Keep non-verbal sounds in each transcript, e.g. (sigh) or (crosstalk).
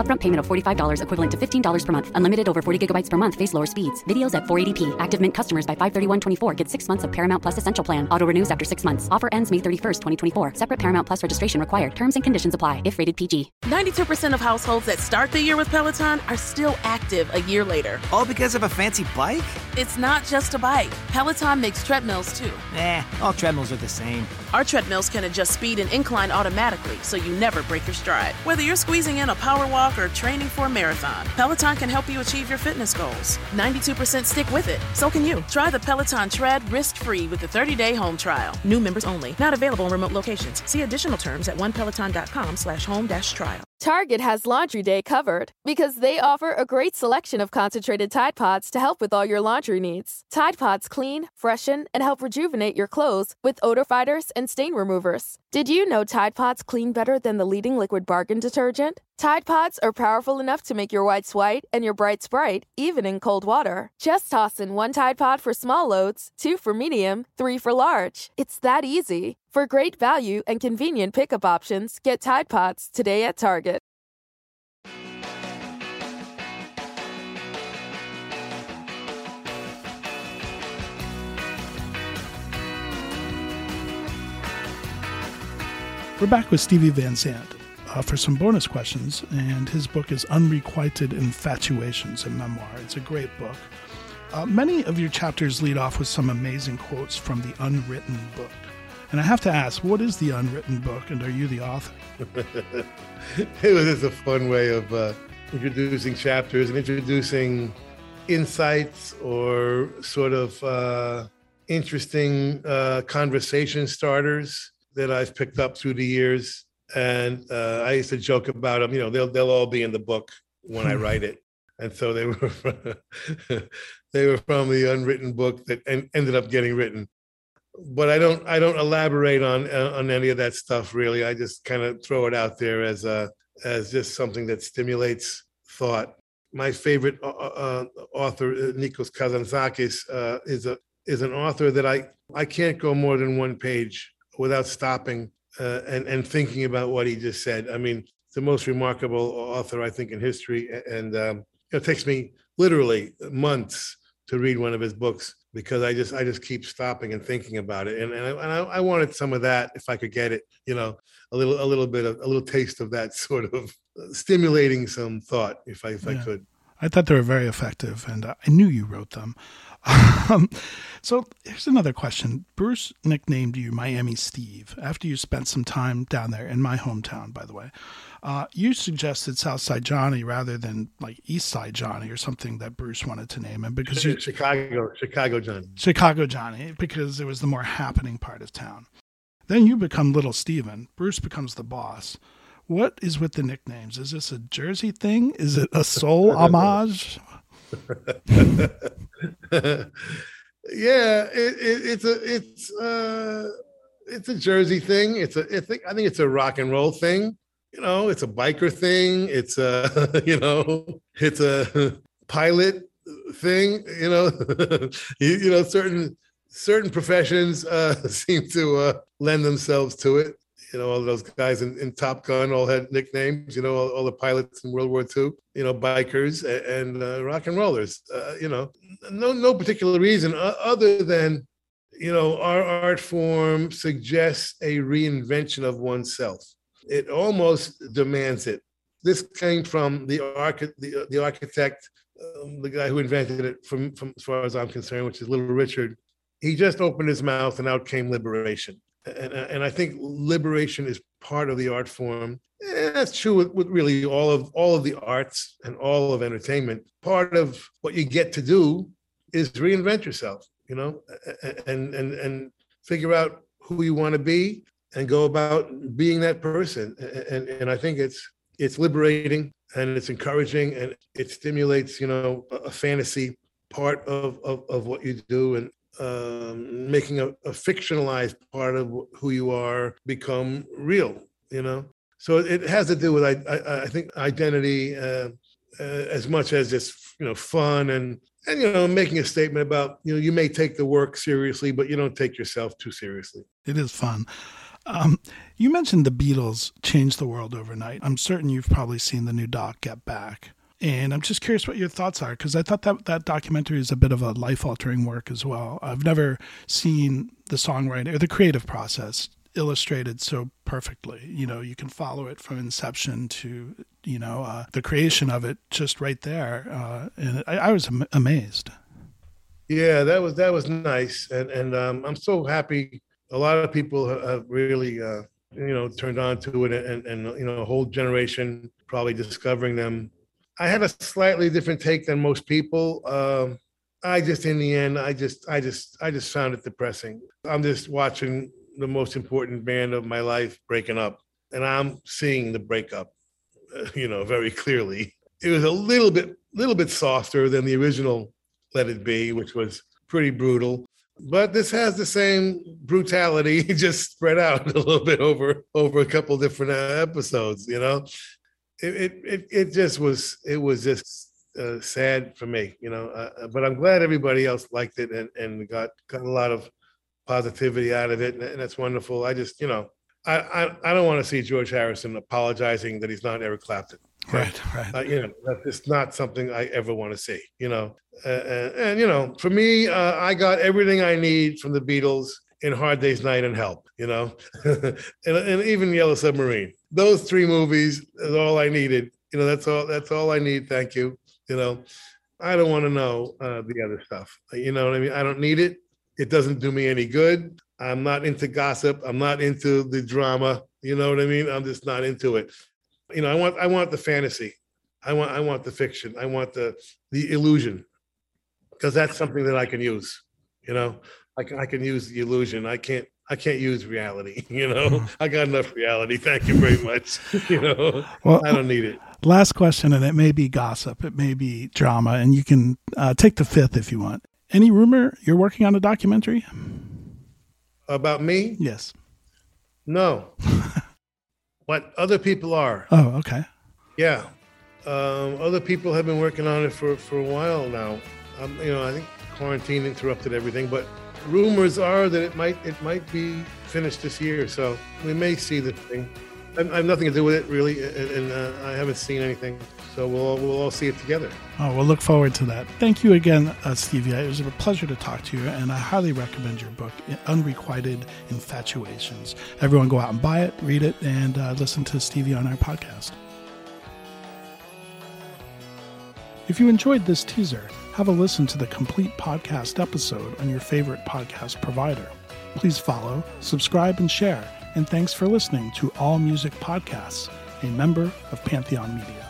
Upfront payment of $45 equivalent to $15 per month. Unlimited over 40 gigabytes per month. Face lower speeds. Videos at 480p. Active Mint customers by 531.24 get six months of Paramount Plus Essential Plan. Auto renews after six months. Offer ends May 31st, 2024. Separate Paramount Plus registration required. Terms and conditions apply if rated PG. 92% of households that start the year with Peloton are still active a year later. All because of a fancy bike? It's not just a bike. Peloton makes treadmills too. Eh, all treadmills are the same. Our treadmills can adjust speed and incline automatically so you never break your stride. Whether you're squeezing in a power walk or training for a marathon, Peloton can help you achieve your fitness goals. 92% stick with it. So can you. Try the Peloton Tread risk-free with a 30-day home trial. New members only. Not available in remote locations. See additional terms at onepeloton.com slash home dash trial. Target has Laundry Day covered because they offer a great selection of concentrated Tide Pods to help with all your laundry needs. Tide Pods clean, freshen, and help rejuvenate your clothes with odor fighters and stain removers. Did you know Tide Pods clean better than the leading liquid bargain detergent? Tide Pods are powerful enough to make your whites white and your brights bright, even in cold water. Just toss in one Tide Pod for small loads, two for medium, three for large. It's that easy. For great value and convenient pickup options, get Tide Pods today at Target. We're back with Stevie Van Zandt uh, for some bonus questions, and his book is Unrequited Infatuations, a memoir. It's a great book. Uh, many of your chapters lead off with some amazing quotes from the unwritten book. And I have to ask, what is the unwritten book, and are you the author? (laughs) it was just a fun way of uh, introducing chapters and introducing insights or sort of uh, interesting uh, conversation starters that I've picked up through the years. And uh, I used to joke about them. You know, they'll they'll all be in the book when I write it. And so they were from, (laughs) they were from the unwritten book that en- ended up getting written. But I don't I don't elaborate on uh, on any of that stuff really. I just kind of throw it out there as a as just something that stimulates thought. My favorite uh, uh, author, uh, Nikos Kazantzakis, uh, is a is an author that I I can't go more than one page without stopping and and thinking about what he just said. I mean, the most remarkable author I think in history, and um, it takes me literally months to read one of his books because I just I just keep stopping and thinking about it, and and I, and I, I wanted some of that if I could get it, you know, a little a little bit of a little taste of that (laughs) sort of uh, stimulating some thought if I if yeah. I could. I thought they were very effective, and I knew you wrote them. (laughs) Um, so here's another question. Bruce nicknamed you Miami Steve after you spent some time down there in my hometown, by the way. Uh, you suggested Southside Johnny rather than like Eastside Johnny or something that Bruce wanted to name him because you Chicago, Chicago Johnny, Chicago Johnny, because it was the more happening part of town. Then you become Little Steven. Bruce becomes the boss. What is with the nicknames? Is this a Jersey thing? Is it a soul (laughs) homage? (laughs) yeah, it, it, it's a it's uh it's a Jersey thing. It's a it's a, I think it's a rock and roll thing. You know, it's a biker thing. It's a (laughs) you know, it's a pilot thing. You know, you, you know certain certain professions uh, seem to uh, lend themselves to it you know, all those guys in, in Top Gun all had nicknames, you know, all, all, the pilots in World War II, you know, bikers and, uh, rock and rollers, uh, you know, no, no particular reason other than, you know, our art form suggests a reinvention of oneself. It almost demands it. This came from the, archi- the, the architect, um, the guy who invented it from, from as far as I'm concerned, which is Little Richard. He just opened his mouth and out came liberation and, and I think liberation is part of the art form. And that's true with, with really all of all of the arts and all of entertainment. Part of what you get to do is reinvent yourself, you know, and and and figure out who you want to be and go about being that person. And and I think it's it's liberating and it's encouraging and it stimulates, you know, a fantasy part of of, of what you do and um, making a, a fictionalized part of who you are become real, you know. So it has to do with I I, I think identity uh, uh, as much as just you know fun and and you know making a statement about you know you may take the work seriously but you don't take yourself too seriously. It is fun. Um, you mentioned the beatles changed the world overnight. I'm certain you've probably seen the new doc get back and i'm just curious what your thoughts are because i thought that that documentary is a bit of a life altering work as well i've never seen the songwriting or the creative process illustrated so perfectly. You know, you can follow it from inception to you know uh, the creation of it just right there, uh, and I, I was am- amazed. Yeah, that was that was nice, and and um, I'm so happy. A lot of people have really uh, you know turned on to it, and and you know a whole generation probably discovering them. I had a slightly different take than most people. Um, I just, in the end, I just, I just, I just found it depressing. I'm just watching the most important band of my life breaking up, and I'm seeing the breakup, (laughs) you know, very clearly. It was a little bit, little bit softer than the original "Let It Be," which was pretty brutal. But this has the same brutality, (laughs) just spread out (laughs) a little bit over over a couple different episodes. You know, it it it, just was it was just uh, sad for me, you know. Uh, but I'm glad everybody else liked it and, and got got a lot of positivity out of it, and, that's wonderful. I just, you know, I, I, I don't want to see George Harrison apologizing that he's not Eric Clapton. Right, right. Uh, you know, that's just not something I ever want to see. You know, uh, and, and, you know, for me, uh, I got everything I need from the Beatles in Hard Day's Night and Help. You know, (laughs) and, and even Yellow Submarine. Those three movies is all I needed. You know, that's all. That's all I need. Thank you. You know, I don't want to know uh, the other stuff. You know what I mean? I don't need it. It doesn't do me any good. I'm not into gossip. I'm not into the drama. You know what I mean? I'm just not into it. You know, I want I want the fantasy. I want I want the fiction. I want the the illusion. Because that's something that I can use. You know, I can I can use the illusion. I can't I can't use reality. (laughs) You know. I got enough reality. Thank you very much. (laughs) You know, well, I don't need it. Last question, and it may be gossip, it may be drama, and you can uh, take the fifth if you want. Any rumor you're working on a documentary? About me? Yes. No. (laughs) what other people are. Oh, okay. Yeah. Um, other people have been working on it for, for a while now. Um, you know, I think quarantine interrupted everything, but rumors are that it might it might be finished this year. So we may see the thing. I, have nothing to do with it really, and, and uh, I haven't seen anything. So we'll we'll all see it together. Oh, we'll look forward to that. Thank you again, uh, Stevie. It was a pleasure to talk to you, and I highly recommend your book, Unrequited Infatuations. Everyone, go out and buy it, read it, and uh, listen to Stevie on our podcast. If you enjoyed this teaser, have a listen to the complete podcast episode on your favorite podcast provider. Please follow, subscribe, and share and thanks for listening to All Music Podcasts, a member of Pantheon Media.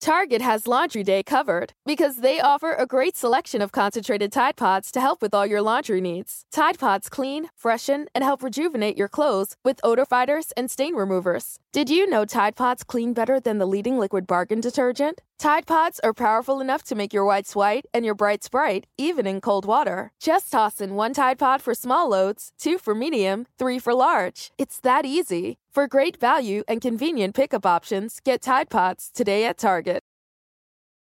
Target has Laundry Day covered because they offer a great selection of concentrated Tide Pods to help with all your laundry needs. Tide Pods clean, freshen, and help rejuvenate your clothes with odor fighters and stain removers. Did you know Tide Pods clean better than the leading liquid bargain detergent? Tide Pods are powerful enough to make your whites white and your brights bright, even in cold water. Just toss in one Tide Pod for small loads, two for medium, three for large. It's that easy. For great value and convenient pickup options, get Tide Pods today at Target.